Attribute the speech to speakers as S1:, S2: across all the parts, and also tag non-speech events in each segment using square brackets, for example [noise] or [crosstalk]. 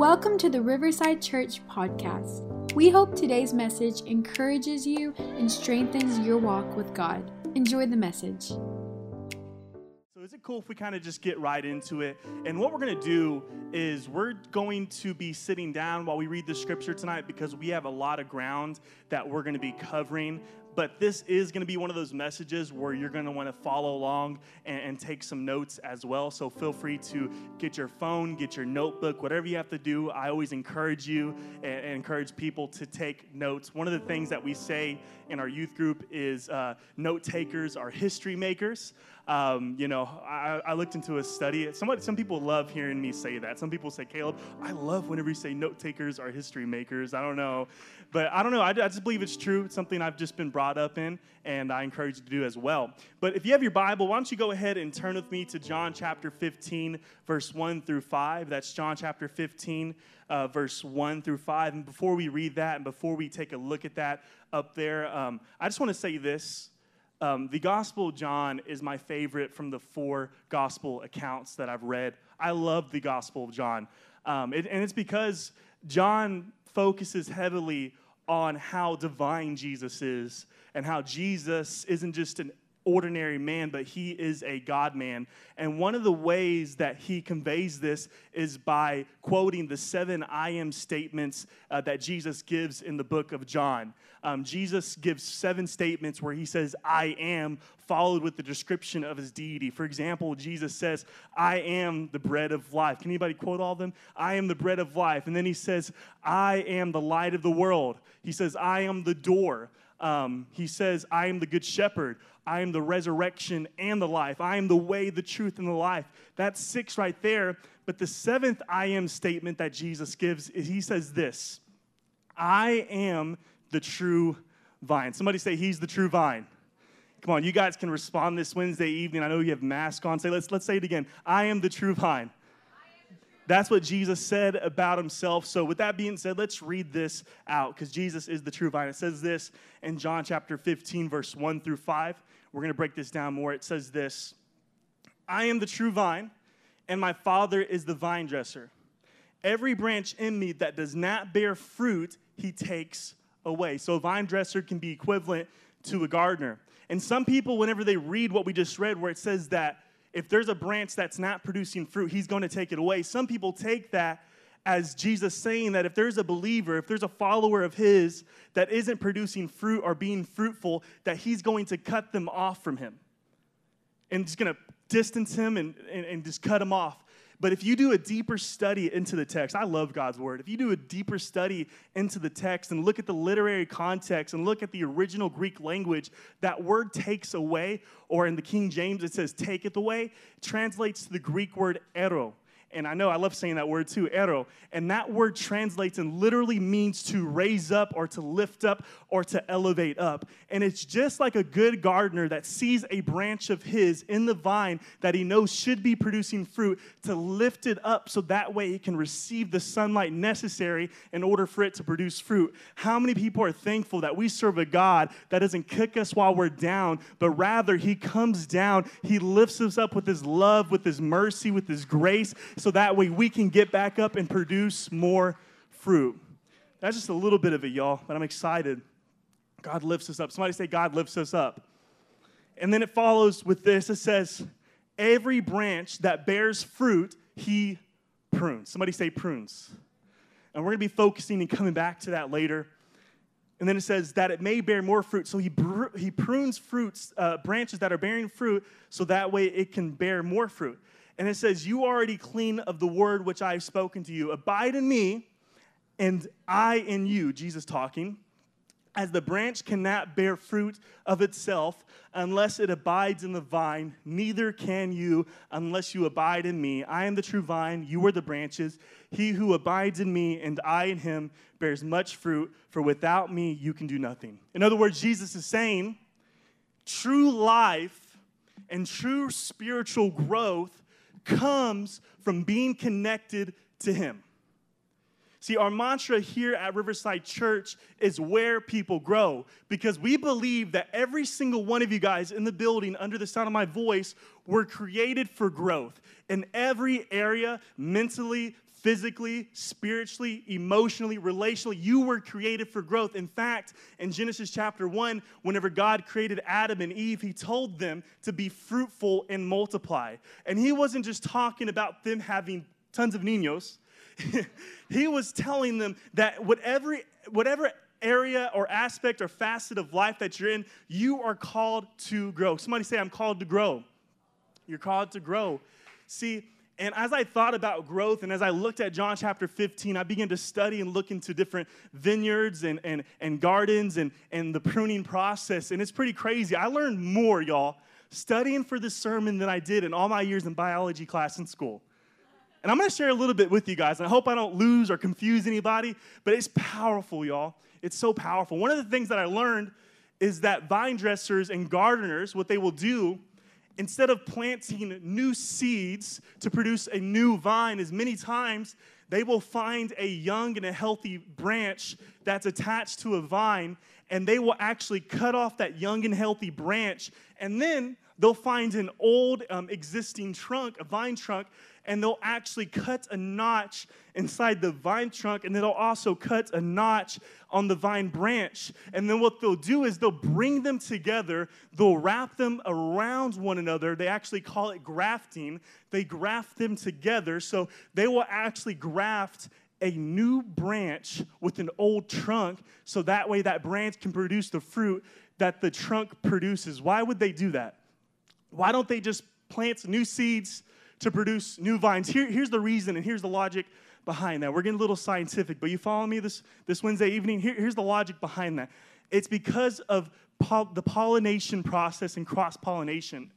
S1: Welcome to the Riverside Church podcast. We hope today's message encourages you and strengthens your walk with God. Enjoy the message.
S2: So, is it cool if we kind of just get right into it? And what we're going to do is we're going to be sitting down while we read the scripture tonight because we have a lot of ground that we're going to be covering but this is going to be one of those messages where you're going to want to follow along and, and, take some notes as well. So feel free to get your phone, get your notebook, whatever you have to do. I always encourage you and, and encourage people to take notes. One of the things that we say in our youth group is uh, note takers are history makers. Um, you know, I, I, looked into a study. Somebody, some people love hearing me say that. Some people say, Caleb, I love whenever you say note takers are history makers. I don't know. But I don't know. I, I just believe it's true. It's something I've just been brought up in, and I encourage you to do as well. But if you have your Bible, why don't you go ahead and turn with me to John chapter 15, verse 1 through 5. That's John chapter 15, uh, verse 1 through 5. And before we read that and before we take a look at that up there, um, I just want to say this. Um, the Gospel of John is my favorite from the four Gospel accounts that I've read. I love the Gospel of John. Um, it, and it's because John focuses heavily on how divine Jesus is and how Jesus isn't just an ordinary man, but he is a God man. And one of the ways that he conveys this is by quoting the seven I am statements uh, that Jesus gives in the book of John. Um, Jesus gives seven statements where he says, I am, followed with the description of his deity. For example, Jesus says, I am the bread of life. Can anybody quote all of them? I am the bread of life. And then he says, I am the light of the world. He says, I am the door. Um, he says, I am the good shepherd. I am the resurrection and the life. I am the way, the truth, and the life. That's six right there. But the seventh I am statement that Jesus gives is He says this I am the true vine. Somebody say, He's the true vine. Come on, you guys can respond this Wednesday evening. I know you have masks on. Say, let's, let's say it again. I am the true vine. That's what Jesus said about himself. So, with that being said, let's read this out because Jesus is the true vine. It says this in John chapter 15, verse 1 through 5. We're going to break this down more. It says this I am the true vine, and my Father is the vine dresser. Every branch in me that does not bear fruit, he takes away. So, a vine dresser can be equivalent to a gardener. And some people, whenever they read what we just read, where it says that if there's a branch that's not producing fruit, he's going to take it away. Some people take that as Jesus saying that if there's a believer, if there's a follower of his that isn't producing fruit or being fruitful, that he's going to cut them off from him and just going to distance him and, and, and just cut him off. But if you do a deeper study into the text, I love God's word. If you do a deeper study into the text and look at the literary context and look at the original Greek language, that word takes away, or in the King James it says taketh away, translates to the Greek word airo. And I know I love saying that word too, airo. And that word translates and literally means to raise up or to lift up or to elevate up. And it's just like a good gardener that sees a branch of his in the vine that he knows should be producing fruit to lift it up so that way it can receive the sunlight necessary in order for it to produce fruit. How many people are thankful that we serve a God that doesn't kick us while we're down, but rather he comes down, he lifts us up with his love, with his mercy, with his grace so that way we can get back up and produce more fruit. That's just a little bit of it, y'all, but I'm excited. God lifts us up. Somebody say, God lifts us up. And then it follows with this it says, Every branch that bears fruit, he prunes. Somebody say, prunes. And we're going to be focusing and coming back to that later. And then it says that it may bear more fruit. So he, br- he prunes fruits, uh, branches that are bearing fruit, so that way it can bear more fruit. And it says, You already clean of the word which I have spoken to you. Abide in me, and I in you, Jesus talking. As the branch cannot bear fruit of itself unless it abides in the vine, neither can you unless you abide in me. I am the true vine, you are the branches. He who abides in me and I in him bears much fruit, for without me you can do nothing. In other words, Jesus is saying true life and true spiritual growth comes from being connected to Him. See, our mantra here at Riverside Church is where people grow because we believe that every single one of you guys in the building, under the sound of my voice, were created for growth in every area mentally, physically, spiritually, emotionally, relationally. You were created for growth. In fact, in Genesis chapter 1, whenever God created Adam and Eve, he told them to be fruitful and multiply. And he wasn't just talking about them having tons of niños [laughs] he was telling them that whatever, whatever area or aspect or facet of life that you're in, you are called to grow. Somebody say, I'm called to grow. You're called to grow. See, and as I thought about growth and as I looked at John chapter 15, I began to study and look into different vineyards and, and, and gardens and, and the pruning process. And it's pretty crazy. I learned more, y'all, studying for this sermon than I did in all my years in biology class in school. And I'm to share a little bit with you guys, and I hope I don't lose or confuse anybody, but it's powerful, y'all. It's so powerful. One of the things that I learned is that vine dressers and gardeners, what they will do, instead of planting new seeds to produce a new vine, as many times they will find a young and a healthy branch that's attached to a vine, and they will actually cut off that young and healthy branch, and then they'll find an old um, existing trunk, a vine trunk, and they'll actually cut a notch inside the vine trunk, and they'll also cut a notch on the vine branch. And then what they'll do is they'll bring them together, they'll wrap them around one another. They actually call it grafting. They graft them together, so they will actually graft a new branch with an old trunk so that way that branch can produce the fruit that the trunk produces. Why would they do that? Why don't they just plant new seeds to produce new vines. Here, here's the reason and here's the logic behind that. We're getting a little scientific, but you follow me this, this Wednesday evening? Here, here's the logic behind that. It's because of the pollination process and cross pollination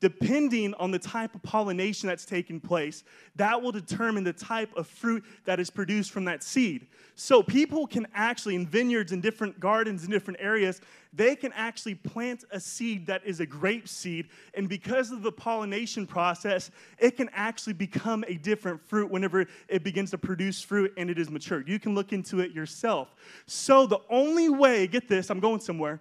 S2: depending on the type of pollination that's taking place, that will determine the type of fruit that is produced from that seed. So, people can actually, in vineyards and different gardens in different areas, they can actually plant a seed that is a grape seed. And because of the pollination process, it can actually become a different fruit whenever it begins to produce fruit and it is matured. You can look into it yourself. So, the only way, get this, I'm going somewhere,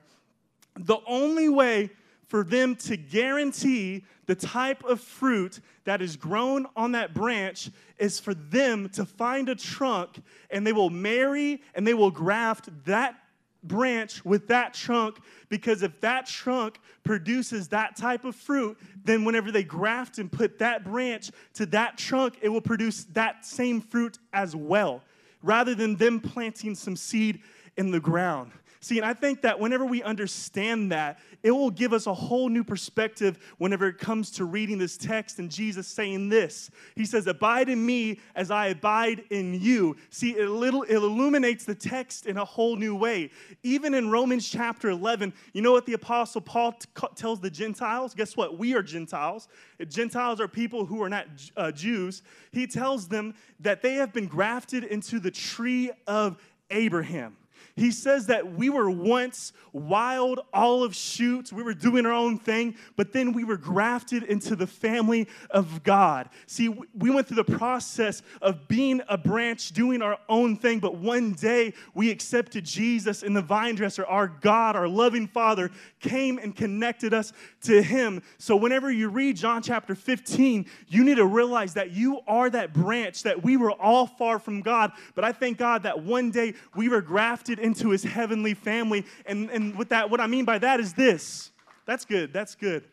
S2: the only way for them to guarantee the type of fruit that is grown on that branch is for them to find a trunk and they will marry and they will graft that branch with that trunk because if that trunk produces that type of fruit, then whenever they graft and put that branch to that trunk, it will produce that same fruit as well, rather than them planting some seed in the ground. See, and I think that whenever we understand that, it will give us a whole new perspective whenever it comes to reading this text and Jesus saying this. He says, Abide in me as I abide in you. See, it, little, it illuminates the text in a whole new way. Even in Romans chapter 11, you know what the Apostle Paul t- tells the Gentiles? Guess what? We are Gentiles. Gentiles are people who are not uh, Jews. He tells them that they have been grafted into the tree of Abraham. He says that we were once wild olive shoots. We were doing our own thing, but then we were grafted into the family of God. See, we went through the process of being a branch, doing our own thing, but one day we accepted Jesus and the vine dresser, our God, our loving Father, came and connected us to Him. So whenever you read John chapter 15, you need to realize that you are that branch, that we were all far from God, but I thank God that one day we were grafted into his heavenly family. And, and with that, what I mean by that is this. That's good. That's good.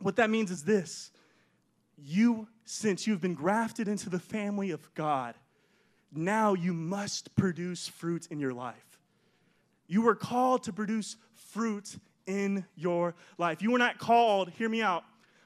S2: What that means is this. You, since you've been grafted into the family of God, now you must produce fruit in your life. You were called to produce fruit in your life. You were not called, hear me out,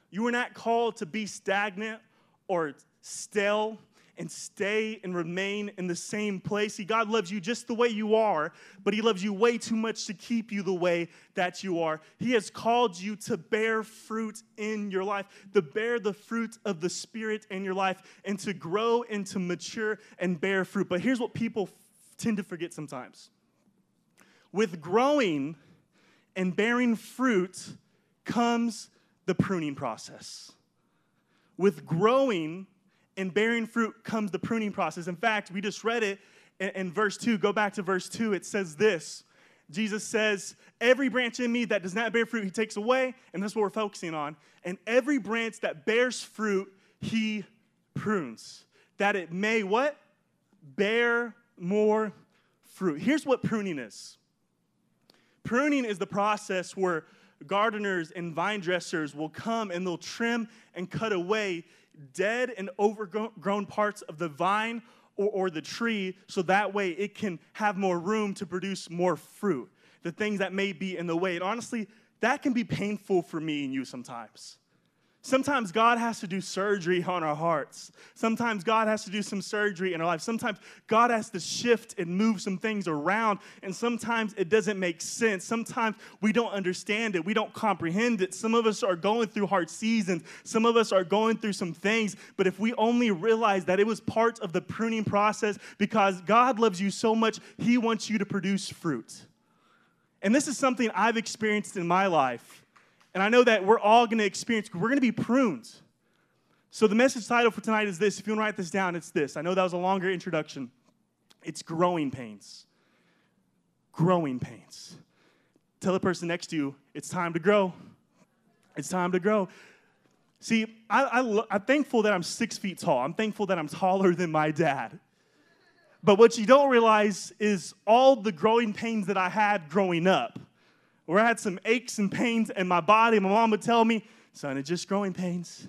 S2: you were not called to be stagnant or stale and stay and remain in the same place. See, God loves you just the way you are, but He loves you way too much to keep you the way that you are. He has called you to bear fruit in your life, to bear the fruit of the Spirit in your life, and to grow and to mature and bear fruit. But here's what people tend to forget sometimes with growing and bearing fruit comes the pruning process. With growing in bearing fruit comes the pruning process. In fact, we just read it in, in verse 2. Go back to verse 2. It says this Jesus says, Every branch in me that does not bear fruit, he takes away. And that's what we're focusing on. And every branch that bears fruit, he prunes. That it may what? Bear more fruit. Here's what pruning is pruning is the process where gardeners and vine dressers will come and they'll trim and cut away dead and overgrown parts of the vine or, or the tree so that way it can have more room to produce more fruit. The things that may be in the way. And honestly, that can be painful for me and you sometimes. Sometimes God has to do surgery on our hearts. Sometimes God has to do some surgery in our life. Sometimes God has to shift and move some things around. And sometimes it doesn't make sense. Sometimes we don't understand it. We don't comprehend it. Some of us are going through hard seasons. Some of us are going through some things. But if we only realize that it was part of the pruning process because God loves you so much, He wants you to produce fruit. And this is something I've experienced in my life. And I know that we're all going to experience, we're going to be pruned. So the message title for tonight is this. If you want to write this down, it's this. I know that was a longer introduction. It's growing pains. Growing pains. Tell the person next to you, it's time to grow. It's time to grow. See, I, I, I'm thankful that I'm six feet tall. I'm thankful that I'm taller than my dad. But what you don't realize is all the growing pains that I had growing up where I had some aches and pains in my body. My mom would tell me, son, it's just growing pains.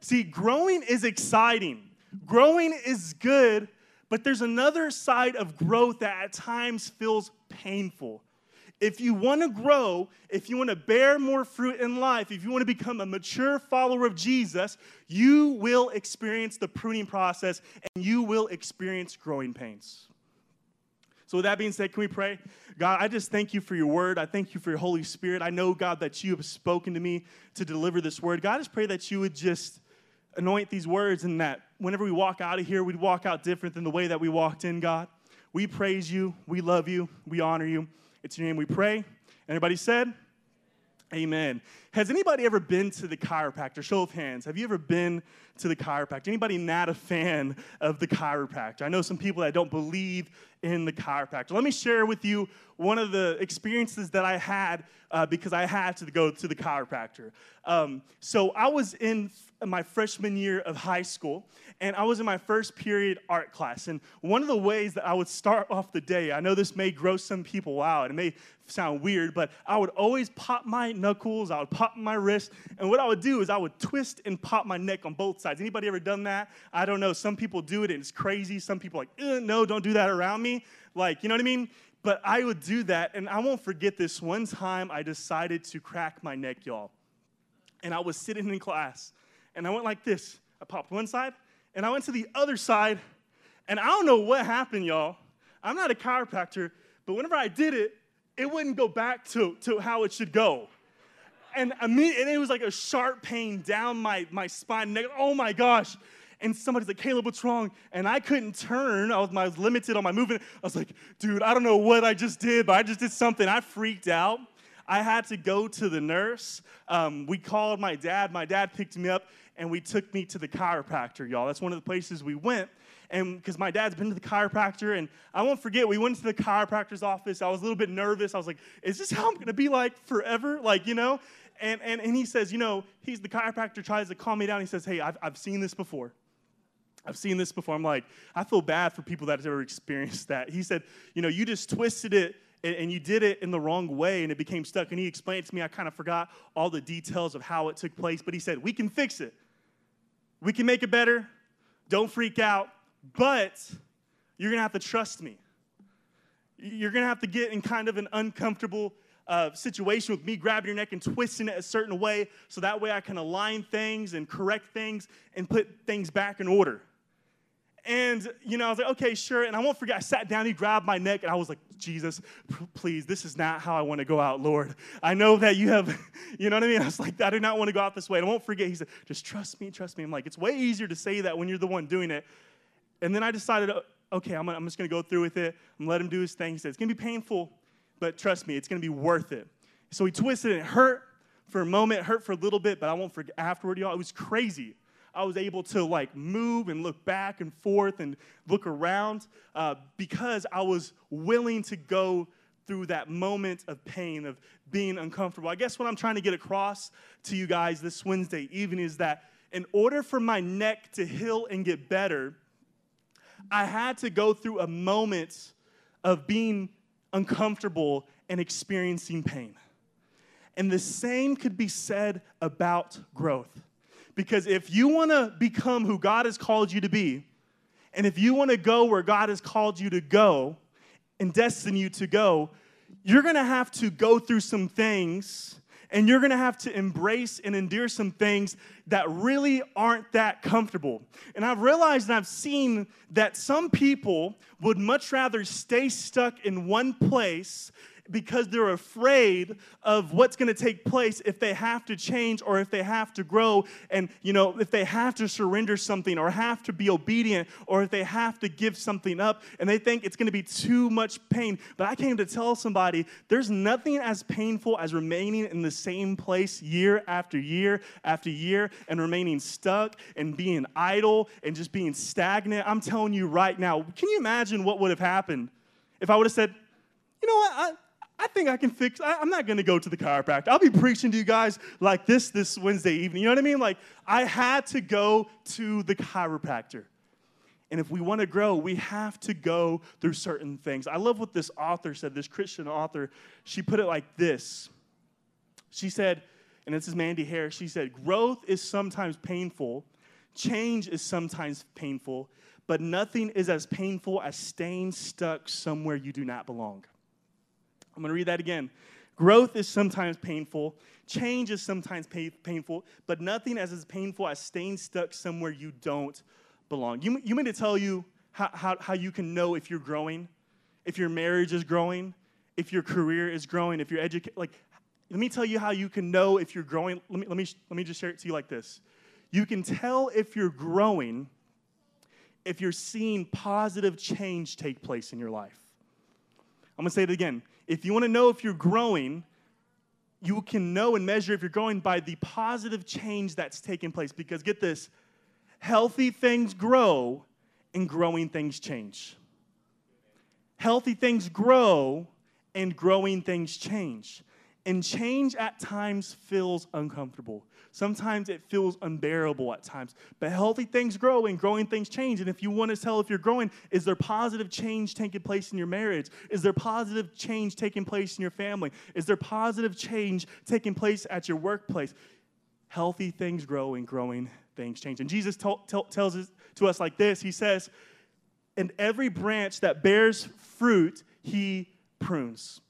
S2: See, growing is exciting, growing is good, but there's another side of growth that at times feels painful. If you want to grow, if you want to bear more fruit in life, if you want to become a mature follower of Jesus, you will experience the pruning process and you will experience growing pains. So, with that being said, can we pray? God, I just thank you for your word. I thank you for your Holy Spirit. I know, God, that you have spoken to me to deliver this word. God, I just pray that you would just anoint these words and that whenever we walk out of here, we'd walk out different than the way that we walked in, God. We praise you. We love you. We honor you. It's your name we pray. Everybody said, Amen. Has anybody ever been to the chiropractor? Show of hands. Have you ever been to the chiropractor? Anybody not a fan of the chiropractor? I know some people that don't believe in the chiropractor. Let me share with you one of the experiences that I had uh, because I had to go to the chiropractor. Um, so I was in my freshman year of high school, and I was in my first period art class. And one of the ways that I would start off the day, I know this may gross some people out, it may sound weird, but I would always pop my knuckles, I would pop my wrist, and what I would do is I would twist and pop my neck on both sides. Anybody ever done that? I don't know. Some people do it and it's crazy. Some people like, uh, no, don't do that around me. Like, you know what I mean? But I would do that, and I won't forget this. One time I decided to crack my neck, y'all. And I was sitting in class, and I went like this. I popped one side, and I went to the other side, and I don't know what happened, y'all. I'm not a chiropractor, but whenever I did it, it wouldn't go back to, to how it should go. And, immediately, it was like a sharp pain down my, my spine. Oh my gosh. And somebody's like, Caleb, what's wrong? And I couldn't turn. I was, I was limited on my movement. I was like, dude, I don't know what I just did, but I just did something. I freaked out. I had to go to the nurse. Um, we called my dad. My dad picked me up and we took me to the chiropractor, y'all. That's one of the places we went. And because my dad's been to the chiropractor, and I won't forget, we went to the chiropractor's office. I was a little bit nervous. I was like, is this how I'm gonna be like forever? Like, you know? And, and, and he says, you know, he's the chiropractor tries to calm me down. He says, hey, I've, I've seen this before. I've seen this before. I'm like, I feel bad for people that have ever experienced that. He said, you know, you just twisted it and, and, you did it in the wrong way and it became stuck. And he explained to me, I kind of forgot all the details of how it took place, but he said, we can fix it. We can make it better. Don't freak out, but you're gonna have to trust me. You're gonna have to get in kind of an uncomfortable uh, situation with me grabbing your neck and twisting it a certain way so that way I can align things and correct things and put things back in order. And, you know, I was like, okay, sure. And I won't forget, I sat down, he grabbed my neck, and I was like, Jesus, please, this is not how I want to go out, Lord. I know that you have, [laughs] you know what I mean? I was like, I do not want to go out this way. And I won't forget, he said, just trust me, trust me. I'm like, it's way easier to say that when you're the one doing it. And then I decided, uh, okay, I'm, I'm just going to go through with it. I'm let him do his thing. He said, it's going to be painful, but trust me, it's going to be worth it. So he twisted and it hurt for a moment, hurt for a little bit, but I won't forget afterward, y'all. It was crazy. I was able to like move and look back and forth and look around uh, because I was willing to go through that moment of pain, of being uncomfortable. I guess what I'm trying to get across to you guys this Wednesday evening is that in order for my neck to heal and get better, I had to go through a moment of being uncomfortable and experiencing pain. And the same could be said about growth. Because if you want to become who God has called you to be, and if you want to go where God has called you to go and destined you to go, you're going to have to go through some things and you're gonna have to embrace and endure some things that really aren't that comfortable. And I've realized and I've seen that some people would much rather stay stuck in one place because they're afraid of what's going to take place if they have to change or if they have to grow and you know if they have to surrender something or have to be obedient or if they have to give something up and they think it's going to be too much pain. But i came to tell somebody there's nothing as painful as remaining in the same place year after year after year and remaining stuck and being idle and just being stagnant. I'm telling you right now can you imagine what would have happened if i would have said you know what I, think I can fix. I, am not going to go to the chiropractor. I'll be preaching to you guys like this this Wednesday evening. You know what I mean? Like I had to go to the chiropractor. And if we want to grow, we have to go through certain things. I love what this author said, this Christian author. She put it like this. She said, and this is Mandy Harris, she said, growth is sometimes painful, change is sometimes painful, but nothing is as painful as staying stuck somewhere you do not belong. I'm going to read that again. Growth is sometimes painful, change is sometimes painful, but nothing as as painful as staying stuck somewhere you don't belong. You, you mean to tell you how, how, how you can know if you're growing, if your marriage is growing, if your career is growing, if you're educated? Like, let me tell you how you can know if you're growing. Let me, let, me, let me just share it to you like this. You can tell if you're growing if you're seeing positive change take place in your life. I'm gonna say it again. If you wanna know if you're growing, you can know and measure if you're growing by the positive change that's taking place. Because get this healthy things grow and growing things change. Healthy things grow and growing things change. And change at times feels uncomfortable. Sometimes it feels unbearable at times. But healthy things grow and growing things change. And if you want to tell if you're growing, is there positive change taking place in your marriage? Is there positive change taking place in your family? Is there positive change taking place at your workplace? Healthy things grow and growing things change. And Jesus t- t- tells us to us like this He says, And every branch that bears fruit, He prunes.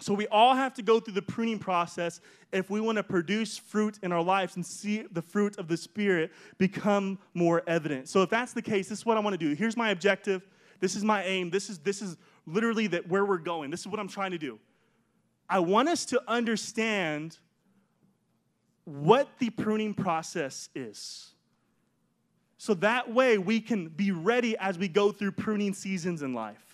S2: So we all have to go through the pruning process if we want to produce fruit in our lives and see the fruit of the Spirit become more evident. So if that's the case, this is what I want to do. Here's my objective. This is my aim. This is this is literally that where we're going. This is what I'm trying to do. I want us to understand what the pruning process is. So that way we can be ready as we go through pruning seasons in life.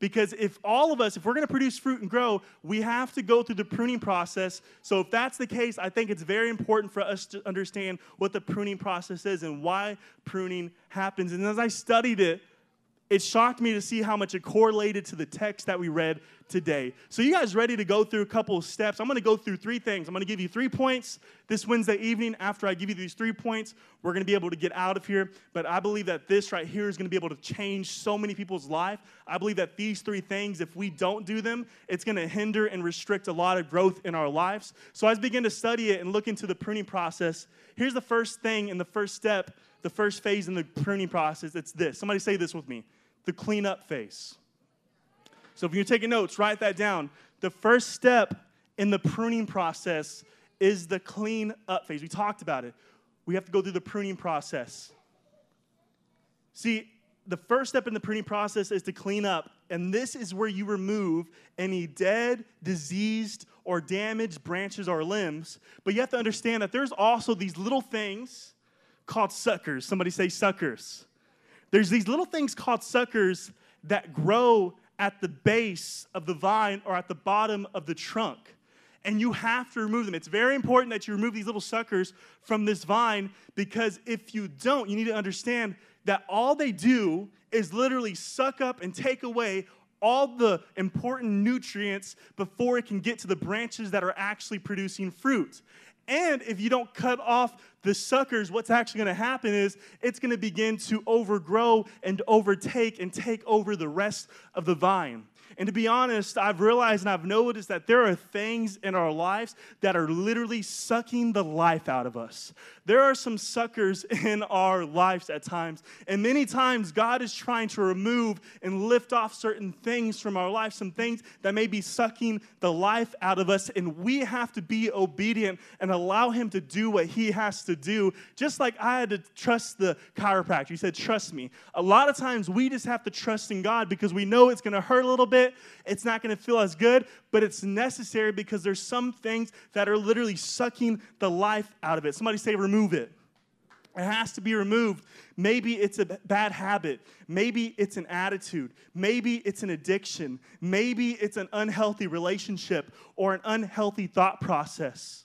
S2: Because if all of us, if we're going to produce fruit and grow, we have to go through the pruning process. So if that's the case, I think it's very important for us to understand what the pruning process is and why pruning happens. And as I studied it, it shocked me to see how much it correlated to the text that we read today. So, you guys ready to go through a couple of steps? I'm gonna go through three things. I'm gonna give you three points this Wednesday evening. After I give you these three points, we're gonna be able to get out of here. But I believe that this right here is gonna be able to change so many people's life. I believe that these three things, if we don't do them, it's gonna hinder and restrict a lot of growth in our lives. So, as I begin to study it and look into the pruning process, here's the first thing and the first step, the first phase in the pruning process. It's this. Somebody say this with me the cleanup phase. So if you're taking notes, write that down. The first step in the pruning process is the clean up phase. We talked about it. We have to go through the pruning process. See, the first step in the pruning process is to clean up, and this is where you remove any dead, diseased, or damaged branches or limbs. But you have to understand that there's also these little things called suckers. Somebody say suckers. There's these little things called suckers that grow at the base of the vine or at the bottom of the trunk. and you have to remove them. It's very important that you remove these little suckers from this vine because if you don't, you need to understand that all they do is literally suck up and take away all the important nutrients before it can get to the branches that are actually producing fruit. And if you don't cut off the suckers, what's actually going to happen is it's going to begin to overgrow and overtake and take over the rest of the vine. And to be honest, I've realized and I've noticed that there are things in our lives that are literally sucking the life out of us. There are some suckers [laughs] in our lives at times. And many times, God is trying to remove and lift off certain things from our life, some things that may be sucking the life out of us. And we have to be obedient and allow Him to do what He has to do. Just like I had to trust the chiropractor. He said, Trust me. A lot of times, we just have to trust in God because we know it's going to hurt a little bit it's not going to feel as good, but it's necessary because there's some things that are literally sucking the life out of it. Somebody say, remove it. It has to be removed. Maybe it's a bad habit. Maybe it's an attitude. Maybe it's an addiction. Maybe it's an unhealthy relationship or an unhealthy thought process.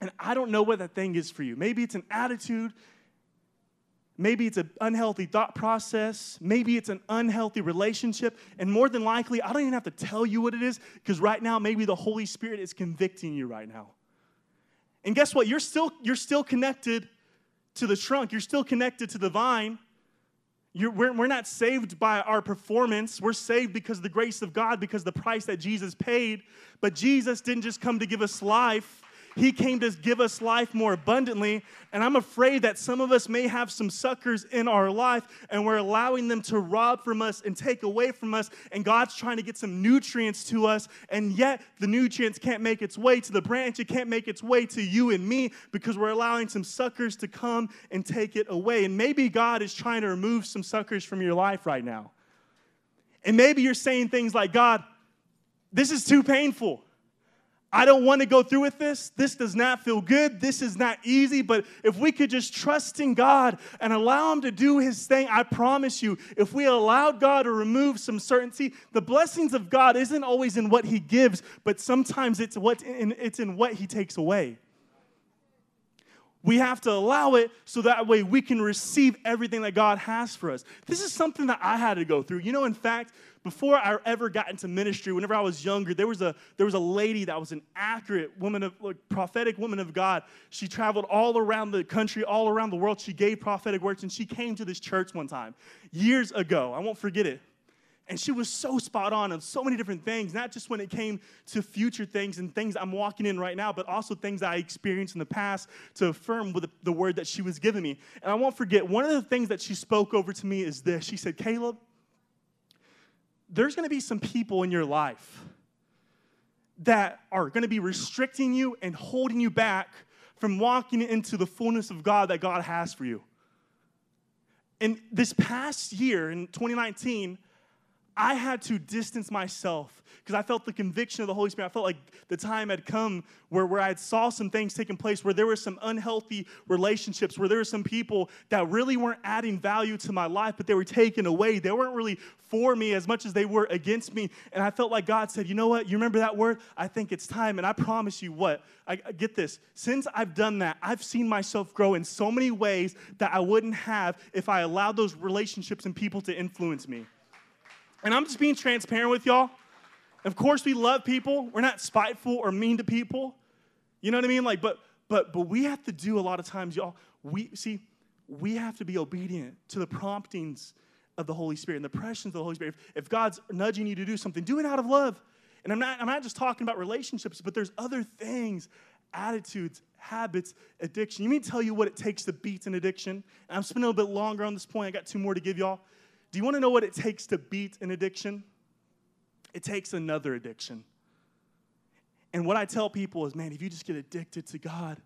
S2: And I don't know what that thing is for you. Maybe it's an attitude. Maybe it's an unhealthy thought process. Maybe it's an unhealthy relationship. And more than likely, I don't even have to tell you what it is because right now, maybe the Holy Spirit is convicting you right now. And guess what? You're still, you're still connected to the trunk, you're still connected to the vine. You're, we're, we're not saved by our performance. We're saved because of the grace of God, because the price that Jesus paid. But Jesus didn't just come to give us life, he came to give us life more abundantly. And I'm afraid that some of us may have some suckers in our life and we're allowing them to rob from us and take away from us. And God's trying to get some nutrients to us. And yet the nutrients can't make its way to the branch. It can't make its way to you and me because we're allowing some suckers to come and take it away. And maybe God is trying to remove some suckers from your life right now. And maybe you're saying things like, God, this is too painful. I don't want to go through with this. This does not feel good. This is not easy. But if we could just trust in God and allow Him to do His thing, I promise you, if we allowed God to remove some certainty, the blessings of God isn't always in what He gives, but sometimes it's, what it's in what He takes away. We have to allow it so that way we can receive everything that God has for us. This is something that I had to go through. You know, in fact, before I ever got into ministry, whenever I was younger, there was a there was a lady that was an accurate woman of like, prophetic woman of God. She traveled all around the country, all around the world. She gave prophetic words, and she came to this church one time years ago. I won't forget it. And she was so spot on on so many different things, not just when it came to future things and things I'm walking in right now, but also things I experienced in the past to affirm with the, word that she was giving me. And I won't forget, one of the things that she spoke over to me is this. She said, Caleb, there's to be some people in your life that are to be restricting you and holding you back from walking into the fullness of God that God has for you. And this past year, in 2019, I had to distance myself because I felt the conviction of the Holy Spirit. I felt like the time had come where, where I saw some things taking place, where there were some unhealthy relationships, where there were some people that really weren't adding value to my life, but they were taken away. They weren't really for me as much as they were against me. And I felt like God said, You know what? You remember that word? I think it's time. And I promise you what? I, I get this. Since I've done that, I've seen myself grow in so many ways that I wouldn't have if I allowed those relationships and people to influence me. And I'm just being transparent with y'all. Of course, we love people. We're not spiteful or mean to people. You know what I mean? Like, but but but we have to do a lot of times, y'all. We see, we have to be obedient to the promptings of the Holy Spirit and the presence of the Holy Spirit. If, if God's nudging you to do something, do it out of love. And I'm not, I'm not just talking about relationships, but there's other things, attitudes, habits, addiction. You mean tell you what it takes to beat an addiction? And I'm spending a little bit longer on this point. I got two more to give y'all. Do you want to know what it takes to beat an addiction? It takes another addiction. And what I tell people is, man, if you just get addicted to God,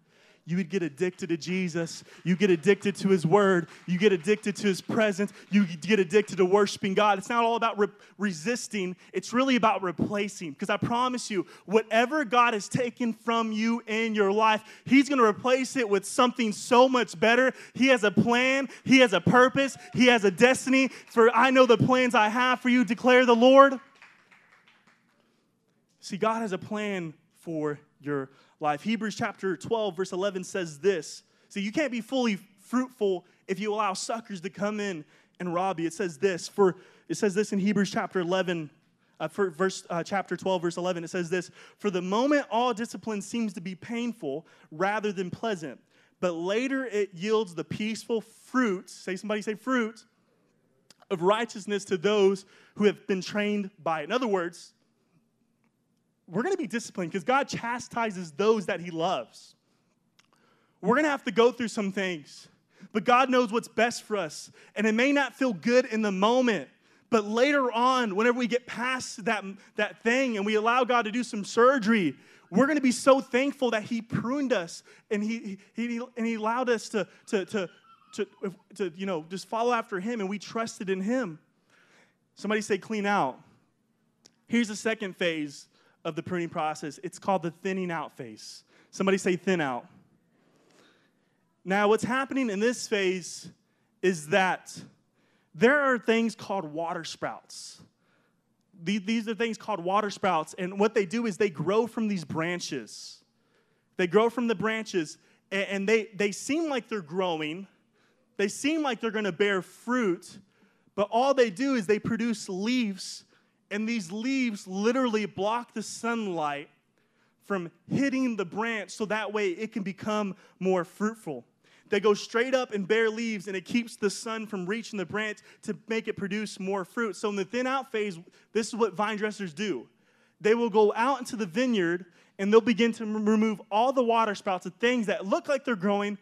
S2: you would get addicted to Jesus. You get addicted to His Word. You get addicted to His presence. You get addicted to worshiping God. It's not all about re- resisting, it's really about replacing. Because I promise you, whatever God has taken from you in your life, He's going to replace it with something so much better. He has a plan, He has a purpose, He has a destiny. For I know the plans I have for you, declare the Lord. See, God has a plan for your life. Hebrews chapter 12, verse 11 says this. See, you can't be fully fruitful if you allow suckers to come in and rob you. It says this, for it says this in Hebrews chapter 11, uh, for verse uh, chapter 12 verse 11 it says this for the moment all discipline seems to be painful rather than pleasant but later it yields the peaceful fruit say somebody say fruit of righteousness to those who have been trained by it in other words we're going to be disciplined because god chastises those that he loves we're going to have to go through some things but god knows what's best for us and it may not feel good in the moment but later on, whenever we get past that, that thing and we allow God to do some surgery, we're going to be so thankful that He pruned us and He, he, and he allowed us to, to, to, to, to, you know, just follow after Him and we trusted in Him. Somebody say, clean out. Here's the second phase of the pruning process it's called the thinning out phase. Somebody say, thin out. Now, what's happening in this phase is that there are things called water sprouts. These are things called water sprouts, and what they do is they grow from these branches. They grow from the branches, and they, they seem like they're growing. They seem like they're gonna bear fruit, but all they do is they produce leaves, and these leaves literally block the sunlight from hitting the branch so that way it can become more fruitful. They go straight up and bear leaves, and it keeps the sun from reaching the branch to make it produce more fruit. So, in the thin out phase, this is what vine dressers do they will go out into the vineyard and they'll begin to remove all the water sprouts, the things that look like they're growing,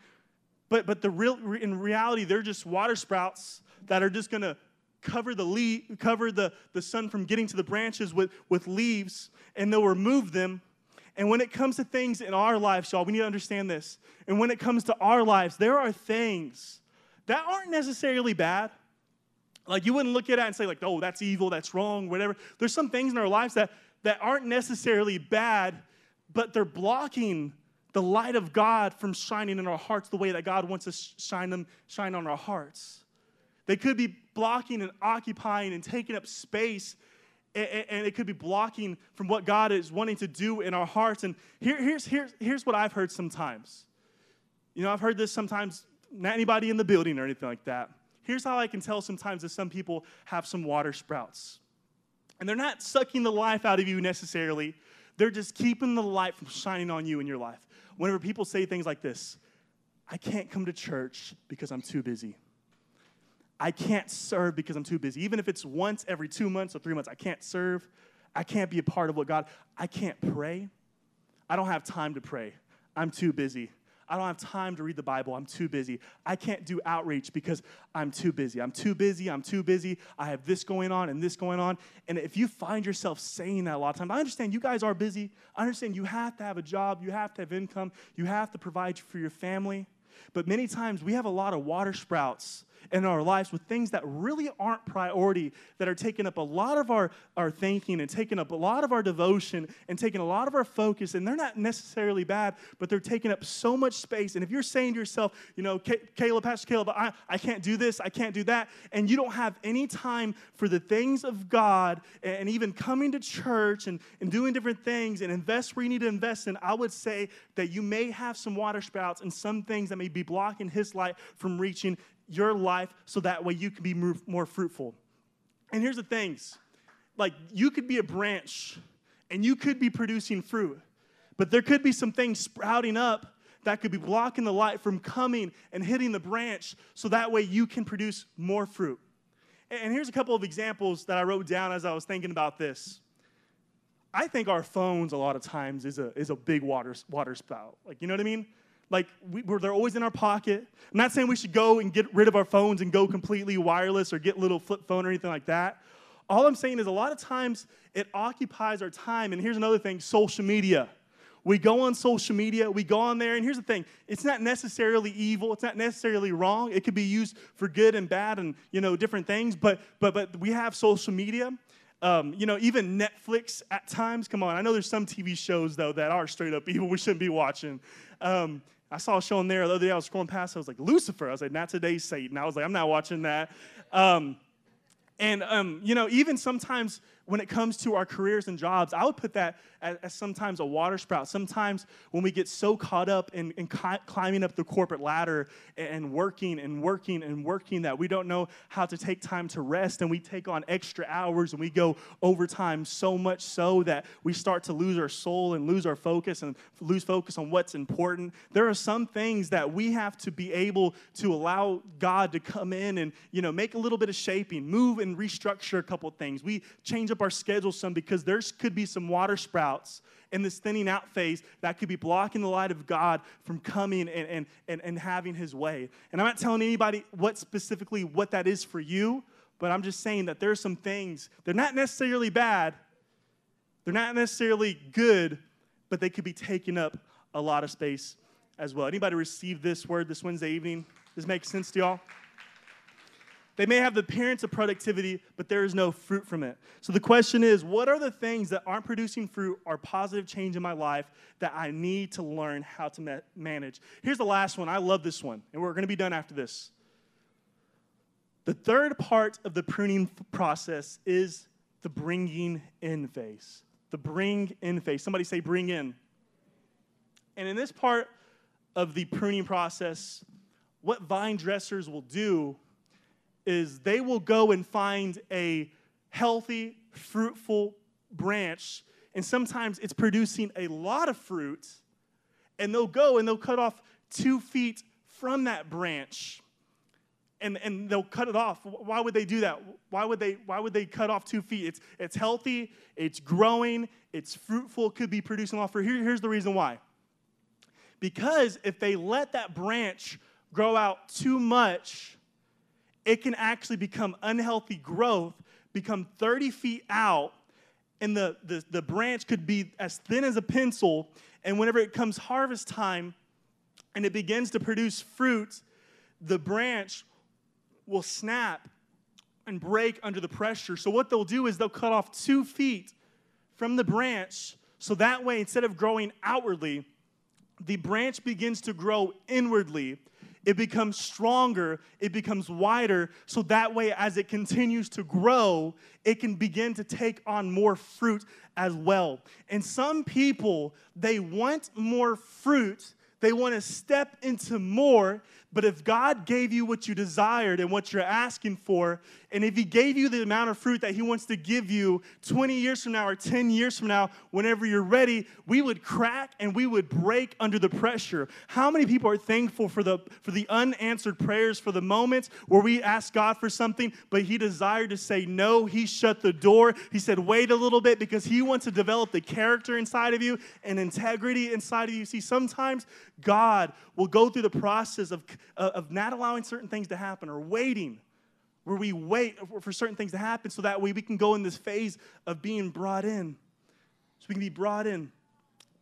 S2: but, but the real, in reality, they're just water sprouts that are just to cover the leaf, cover the, the sun from getting to the branches with, with leaves, and they'll remove them and when it comes to things in our lives, y'all, we need to understand this. And when it comes to our lives, there are things that aren't necessarily bad. Like you wouldn't look at it and say, like, oh, that's evil, that's wrong, whatever. There's some things in our lives that, that aren't necessarily bad, but they're blocking the light of God from shining in our hearts the way that God wants to shine them, shine on our hearts. They could be blocking and occupying and taking up space and it could be blocking from what God is wanting to do in our hearts. And here, here's, here's, here's what I've heard sometimes. You know, I've heard this sometimes, not anybody in the building or anything like that. Here's how I can tell sometimes that some people have some water sprouts. And they're not sucking the life out of you necessarily, they're just keeping the light from shining on you in your life. Whenever people say things like this, I can't come to church because I'm too busy. I can't serve because I'm too busy. Even if it's once every two months or three months, I can't serve. I can't be a part of what God, I can't pray. I don't have time to pray. I'm too busy. I don't have time to read the Bible. I'm too busy. I can't do outreach because I'm too busy. I'm too busy. I'm too busy. I have this going on and this going on. And if you find yourself saying that a lot of times, I understand you guys are busy. I understand you have to have a job. You have to have income. You have to provide for your family. But many times we have a lot of water sprouts in our lives with things that really aren't priority, that are taking up a lot of our, our thinking and taking up a lot of our devotion and taking a lot of our focus. And they're not necessarily bad, but they're taking up so much space. And if you're saying to yourself, you know, Caleb, Pastor Caleb, I, I can't do this, I can't do that, and you don't have any time for the things of God and even coming to church and, and doing different things and invest where you need to invest in, I would say that you may have some water sprouts and some things that may be blocking His light from reaching your life so that way you can be more fruitful. And here's the things like you could be a branch and you could be producing fruit, but there could be some things sprouting up that could be blocking the light from coming and hitting the branch so that way you can produce more fruit. And here's a couple of examples that I wrote down as I was thinking about this. I think our phones a lot of times is a, is a big water, water sprout. Like, you know what I mean? Like we, are they're always in our pocket. I'm not saying we should go and get rid of our phones and go completely wireless or get little flip phone or anything like that. All I'm saying is a lot of times it occupies our time. And here's another thing social media. We go on social media, we go on there, and here's the thing it's not necessarily evil, it's not necessarily wrong. It could be used for good and bad and you know different things, but but but we have social media. Um, you know, even Netflix at times. Come on, I know there's some TV shows though that are straight up evil we shouldn't be watching. Um, I saw a show on there the other day. I was scrolling past. I was like, Lucifer. I was like, not today, Satan. I was like, I'm not watching that. Um, and um, you know, even sometimes when it comes to our careers and jobs, I would put that as, as sometimes a water sprout. Sometimes when we get so caught up in, in climbing up the corporate ladder and, working and working and working that we don't know how to take time to rest and we take on extra hours and we go overtime so much so that we start to lose our soul and lose our focus and lose focus on what's important. There are some things that we have to be able to allow God to come in and, you know, make a little bit of shaping, move and restructure a couple things. We change up our schedule some because there could be some water sprouts in this thinning out phase that could be blocking the light of God from coming and, and, and, and having his way. And I'm not telling anybody what specifically what that is for you, but I'm just saying that there's some things, they're not necessarily bad, they're not necessarily good, but they could be taking up a lot of space as well. Anybody receive this word this Wednesday evening? Does this make sense to y'all? They may have the appearance of productivity, but there is no fruit from it. So the question is what are the things that aren't producing fruit or positive change in my life that I need to learn how to ma- manage? Here's the last one. I love this one, and we're going to be done after this. The third part of the pruning process is the bringing in phase. The bring in phase. Somebody say, bring in. And in this part of the pruning process, what vine dressers will do is they will go and find a healthy, fruitful branch, and sometimes it's producing a lot of fruit, and they'll go and they'll cut off two feet from that branch. And, and they'll cut it off. Why would they do that? Why would they, why would they cut off two feet? It's, it's healthy, it's growing, it's fruitful, could be producing a lot of Here, here's the reason why. Because if they let that branch grow out too much, it can actually become unhealthy growth, become 30 feet out, and the, the, the branch could be as thin as a pencil. And whenever it comes harvest time and it begins to produce fruit, the branch will snap and break under the pressure. So, what they'll do is they'll cut off two feet from the branch. So that way, instead of growing outwardly, the branch begins to grow inwardly it becomes stronger, it becomes wider, so that way, as it continues to grow, it can begin to take on more fruit as well. And some people, they want more fruit, they want to step into more, but if God gave you what you desired and what you're asking for, and if He gave you the amount of fruit that He wants to give you 20 years from now or 10 years from now, whenever you're ready, we would crack and we would break under the pressure. How many people are thankful for the, for the unanswered prayers, for the moments where we ask God for something, but He desired to say no? He shut the door. He said, wait a little bit because He wants to develop the character inside of you and integrity inside of you. See, sometimes God will go through the process of, of not allowing certain things to happen or waiting where we wait for certain things to happen so that way we can go in this phase of being brought in. So we can be brought in.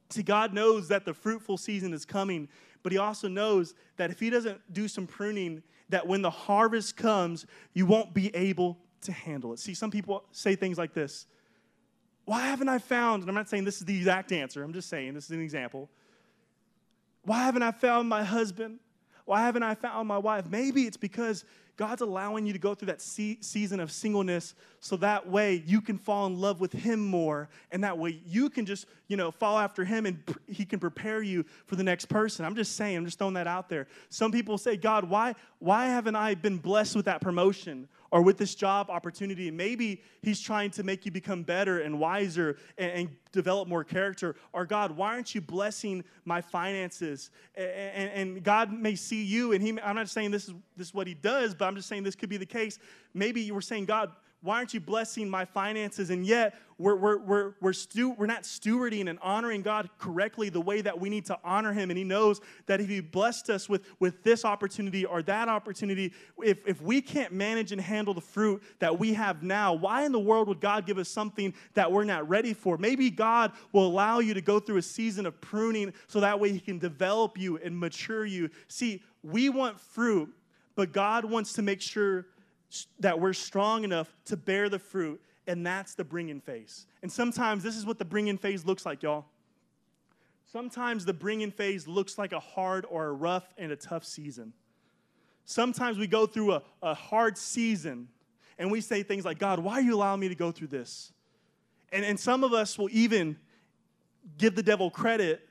S2: See, God knows that the fruitful season is coming, but He also knows that if He doesn't do some pruning, that when the harvest comes, you won't be able to handle it. See, some people say things like this Why haven't I found, and I'm not saying this is the exact answer, I'm just saying this is an example. Why haven't I found my husband? Why haven't I found my wife? Maybe it's because God's allowing you to go through that season of singleness so that way you can fall in love with Him more. And that way you can just, you know, fall after Him and He can prepare you for the next person. I'm just saying, I'm just throwing that out there. Some people say, God, why, why haven't I been blessed with that promotion? Or with this job opportunity. Maybe He's trying to make you become better and wiser and, and develop more character. Or God, why aren't you blessing my finances? And, and, and God may see you, and He. I'm not saying this is this is what He does, but I'm just saying this could be the case. Maybe you were saying, God why aren't you blessing my finances? And yet, we're, we're, we're, we're, stu- we're not stewarding and honoring God correctly the way that we need to honor Him. And He knows that if He blessed us with, with this opportunity or that opportunity, if, if we can't manage and handle the fruit that we have now, why in the world would God give us something that we're not ready for? Maybe God will allow you to go through a season of pruning so that way He can develop you and mature you. See, we want fruit, but God wants to make sure that we're strong enough to bear the fruit, and that's the bringing phase. And sometimes this is what the bringing phase looks like, y'all. Sometimes the bringing phase looks like a hard or a rough and a tough season. Sometimes we go through a, a hard season and we say things like, God, why are you allowing me to go through this? And, and some of us will even give the devil credit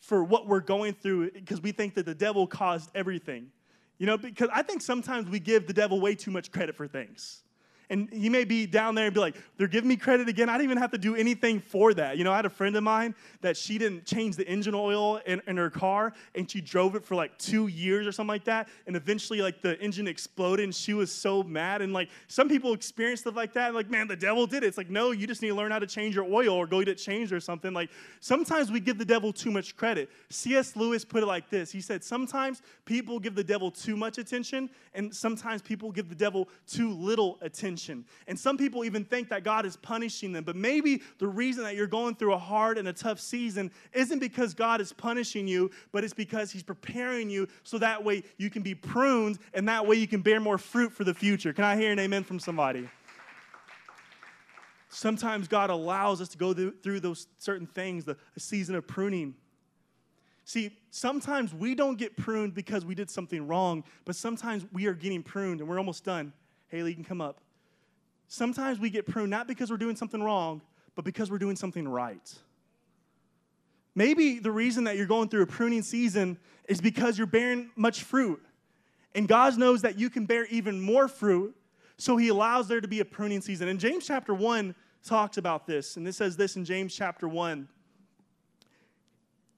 S2: for what we're going through because we think that the devil caused everything. You know, because I think sometimes we give the devil way too much credit for things. And he may be down there and be like, they're giving me credit again. I didn't even have to do anything for that. You know, I had a friend of mine that she didn't change the engine oil in, in her car and she drove it for like two years or something like that. And eventually, like, the engine exploded and she was so mad. And like, some people experience stuff like that. Like, man, the devil did it. It's like, no, you just need to learn how to change your oil or go get it changed or something. Like, sometimes we give the devil too much credit. C.S. Lewis put it like this He said, sometimes people give the devil too much attention and sometimes people give the devil too little attention attention. And some people even think that God is punishing them. But maybe the reason that you're going through a hard and a tough season isn't because God is punishing you, but it's because He's preparing you so that way you can be pruned and that way you can bear more fruit for the future. Can I hear an amen from somebody? Sometimes God allows us to go through those certain things, the season of pruning. See, sometimes we don't get pruned because we did something wrong, but sometimes we are getting pruned and we're almost done. Haley, you can come up. Sometimes we get pruned not because we're doing something wrong, but because we're doing something right. Maybe the reason that you're going through a pruning season is because you're bearing much fruit. And God knows that you can bear even more fruit, so He allows there to be a pruning season. And James chapter 1 talks about this, and this says this in James chapter 1.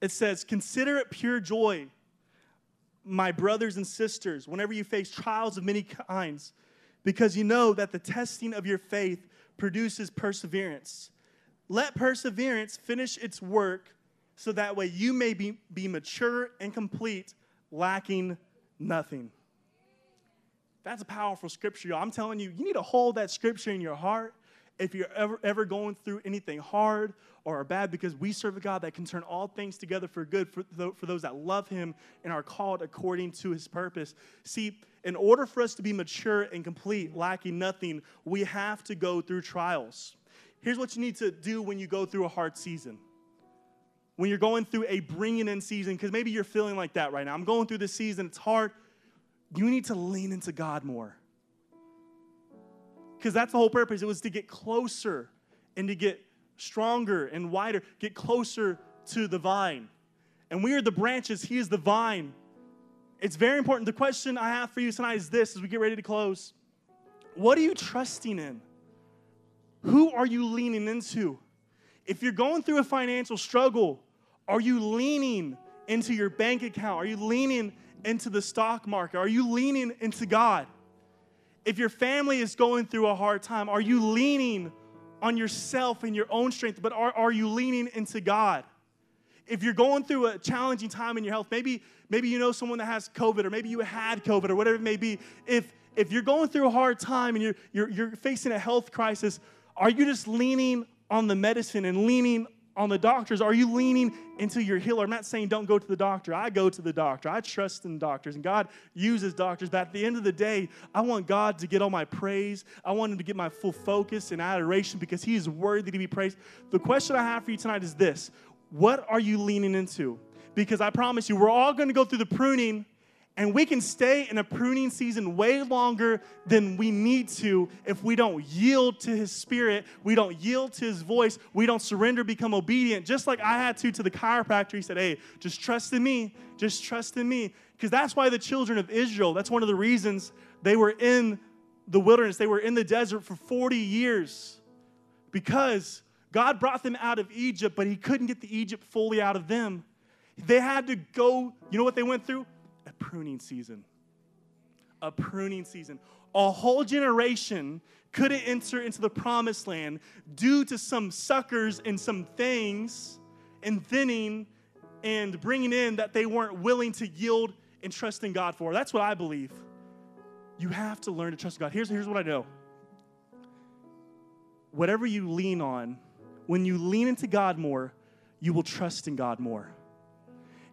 S2: It says, Consider it pure joy, my brothers and sisters, whenever you face trials of many kinds because you know that the testing of your faith produces perseverance. Let perseverance finish its work so that way you may be, be mature and complete, lacking nothing. That's a powerful scripture, y'all. I'm telling you, you need to hold that scripture in your heart if you're ever, ever going through anything hard or bad, because we serve a God that can turn all things together for good for, for those that love Him and are called according to His purpose. See, in order for us to be mature and complete, lacking nothing, we have to go through trials. Here's what you need to do when you go through a hard season. When you're going through a bringing in season, because maybe you're feeling like that right now. I'm going through this season, it's hard. You need to lean into God more. Because that's the whole purpose. It was to get closer and to get stronger and wider, get closer to the vine. And we are the branches, He is the vine. It's very important. The question I have for you tonight is this as we get ready to close What are you trusting in? Who are you leaning into? If you're going through a financial struggle, are you leaning into your bank account? Are you leaning into the stock market? Are you leaning into God? If your family is going through a hard time, are you leaning on yourself and your own strength, but are, are you leaning into God? If you're going through a challenging time in your health, maybe, maybe you know someone that has COVID, or maybe you had COVID, or whatever it may be. If, if you're going through a hard time and you're, you're, you're facing a health crisis, are you just leaning on the medicine and leaning on the doctors? Are you leaning into your healer? I'm not saying don't go to the doctor. I go to the doctor. I trust in doctors, and God uses doctors. But at the end of the day, I want God to get all my praise. I want Him to get my full focus and adoration because He is worthy to be praised. The question I have for you tonight is this What are you leaning into? Because I promise you, we're all going to go through the pruning and we can stay in a pruning season way longer than we need to if we don't yield to His Spirit, we don't yield to His voice, we don't surrender, become obedient. Just like I had to to the chiropractor, he said, Hey, just trust in me, just trust in me. Because that's why the children of Israel, that's one of the reasons they were in the wilderness, they were in the desert for 40 years. Because God brought them out of Egypt, but He couldn't get the Egypt fully out of them. They had to go, you know what they went through? Pruning season. A pruning season. A whole generation couldn't enter into the promised land due to some suckers and some things and thinning and bringing in that they weren't willing to yield and trust in God for. That's what I believe. You have to learn to trust God. Here's, here's what I know whatever you lean on, when you lean into God more, you will trust in God more.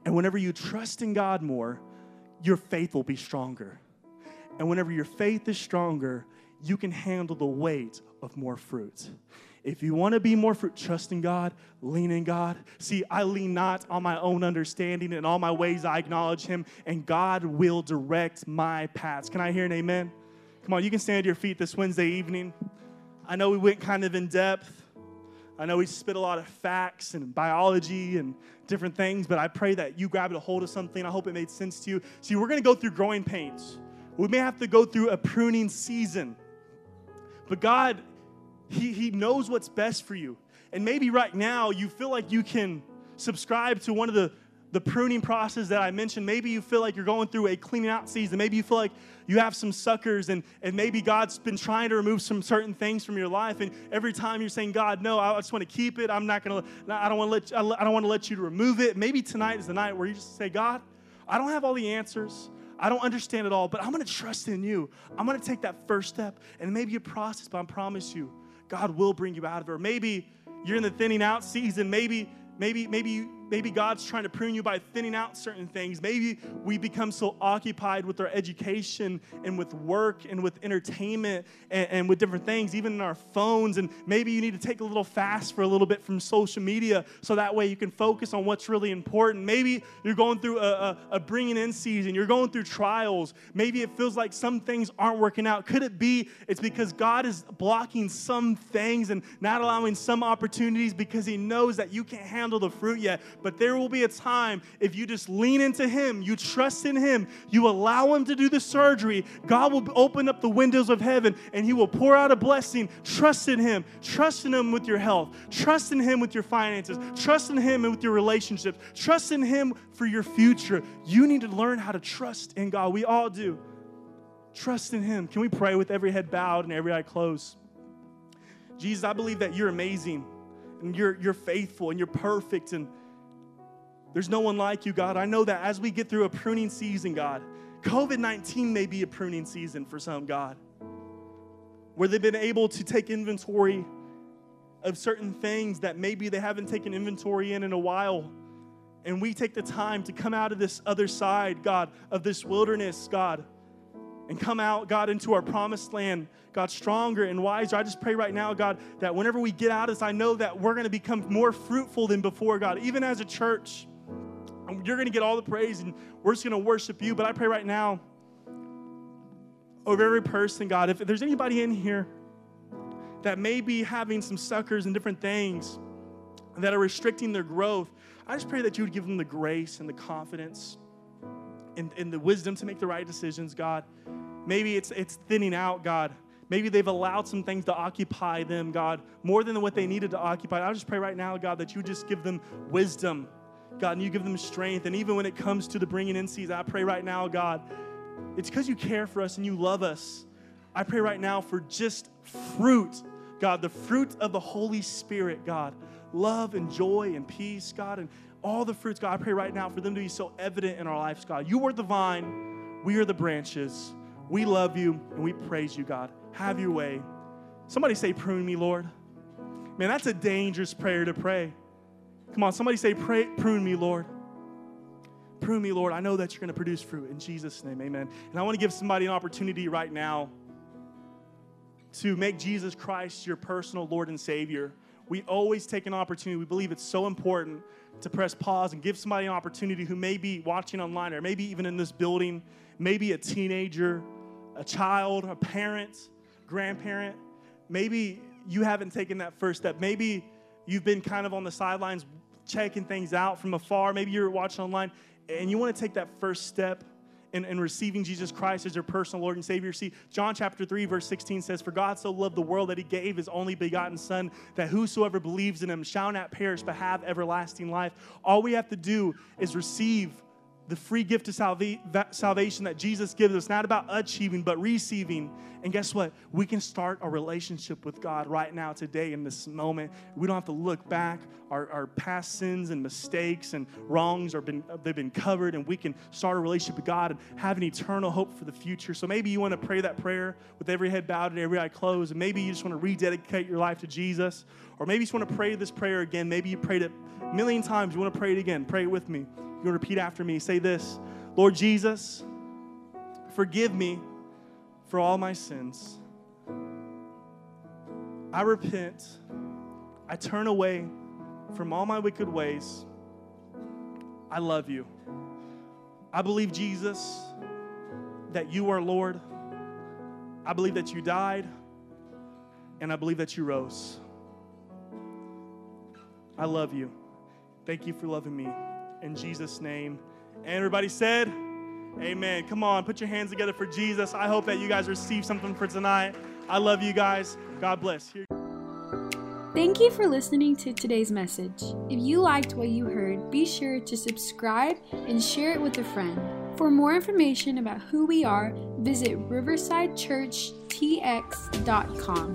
S2: And whenever you trust in God more, your faith will be stronger. And whenever your faith is stronger, you can handle the weight of more fruit. If you want to be more fruit, trust in God, lean in God. See, I lean not on my own understanding. In all my ways, I acknowledge Him, and God will direct my paths. Can I hear an amen? Come on, you can stand to your feet this Wednesday evening. I know we went kind of in depth. I know we spit a lot of facts and biology and different things, but I pray that you grabbed a hold of something. I hope it made sense to you. See, we're going to go through growing pains. We may have to go through a pruning season. But God, he, he knows what's best for you. And maybe right now you feel like you can subscribe to one of the the pruning process that I mentioned, maybe you feel like you're going through a cleaning out season. Maybe you feel like you have some suckers and, and maybe God's been trying to remove some certain things from your life. And every time you're saying, God, no, I just want to keep it. I'm not going to, I don't want to let, I don't want to let you to remove it. Maybe tonight is the night where you just say, God, I don't have all the answers. I don't understand it all, but I'm going to trust in you. I'm going to take that first step and maybe a process, but I promise you, God will bring you out of it. Or maybe you're in the thinning out season. Maybe, maybe, maybe maybe God's trying to prune you by thinning out certain things. Maybe we become so occupied with our education and with work and with entertainment and, and, with different things, even in our phones. And maybe you need to take a little fast for a little bit from social media so that way you can focus on what's really important. Maybe you're going through a, a, a bringing in season, you're going through trials. Maybe it feels like some things aren't working out. Could it be it's because God is blocking some things and not allowing some opportunities because He knows that you can't handle the fruit yet? But there will be a time if you just lean into Him, you trust in Him, you allow Him to do the surgery, God will open up the windows of heaven and He will pour out a blessing. Trust in Him. Trust in Him with your health. Trust in Him with your finances. Trust in Him with your relationships. Trust in Him for your future. You need to learn how to trust in God. We all do. Trust in Him. Can we pray with every head bowed and every eye closed? Jesus, I believe that you're amazing and you're, you're faithful and you're perfect and there's no one like you, God. I know that as we get through a pruning season, God, COVID 19 may be a pruning season for some, God, where they've been able to take inventory of certain things that maybe they haven't taken inventory in in a while. And we take the time to come out of this other side, God, of this wilderness, God, and come out, God, into our promised land, God, stronger and wiser. I just pray right now, God, that whenever we get out of this, I know that we're going to become more fruitful than before, God, even as a church. You're going to get all the praise and we're just going to worship you. But I pray right now over every person, God, if there's anybody in here that may be having some suckers and different things that are restricting their growth, I just pray that you would give them the grace and the confidence and, and the wisdom to make the right decisions, God. Maybe it's, it's thinning out, God. Maybe they've allowed some things to occupy them, God, more than what they needed to occupy. I just pray right now, God, that you just give them wisdom God, and you give them strength. And even when it comes to the bringing in season, I pray right now, God, it's because you care for us and you love us. I pray right now for just fruit, God, the fruit of the Holy Spirit, God, love and joy and peace, God, and all the fruits, God. I pray right now for them to be so evident in our lives, God. You are the vine, we are the branches. We love you and we praise you, God. Have your way. Somebody say, Prune me, Lord. Man, that's a dangerous prayer to pray. Come on, somebody say, Pray, Prune me, Lord. Prune me, Lord. I know that you're going to produce fruit. In Jesus' name, amen. And I want to give somebody an opportunity right now to make Jesus Christ your personal Lord and Savior. We always take an opportunity. We believe it's so important to press pause and give somebody an opportunity who may be watching online or maybe even in this building, maybe a teenager, a child, a parent, grandparent. Maybe you haven't taken that first step. Maybe you've been kind of on the sidelines checking things out from afar. Maybe you're watching online and you want to take that first step in, in, receiving Jesus Christ as your personal Lord and Savior. See, John chapter 3, verse 16 says, For God so loved the world that he gave his only begotten Son, that whosoever believes in him shall not perish but have everlasting life. All we have to do is receive the free gift of salvation that Jesus gives us, not about achieving, but receiving. And guess what? We can start a relationship with God right now, today, in this moment. We don't have to look back. Our, our past sins and mistakes and wrongs are been they've been covered, and we can start a relationship with God and have an eternal hope for the future. So maybe you want to pray that prayer with every head bowed and every eye closed, and maybe you just want to rededicate your life to Jesus, or maybe you just want to pray this prayer again. Maybe you prayed it a million times. You want to pray it again. Pray it with me. You repeat after me. Say this Lord Jesus, forgive me for all my sins. I repent. I turn away from all my wicked ways. I love you. I believe, Jesus, that you are Lord. I believe that you died, and I believe that you rose. I love you. Thank you for loving me. In Jesus' name. And everybody said, Amen. Come on, put your hands together for Jesus. I hope that you guys receive something for tonight. I love you guys. God bless. Here-
S1: Thank you for listening to today's message. If you liked what you heard, be sure to subscribe and share it with a friend. For more information about who we are, visit riversidechurchtx.com.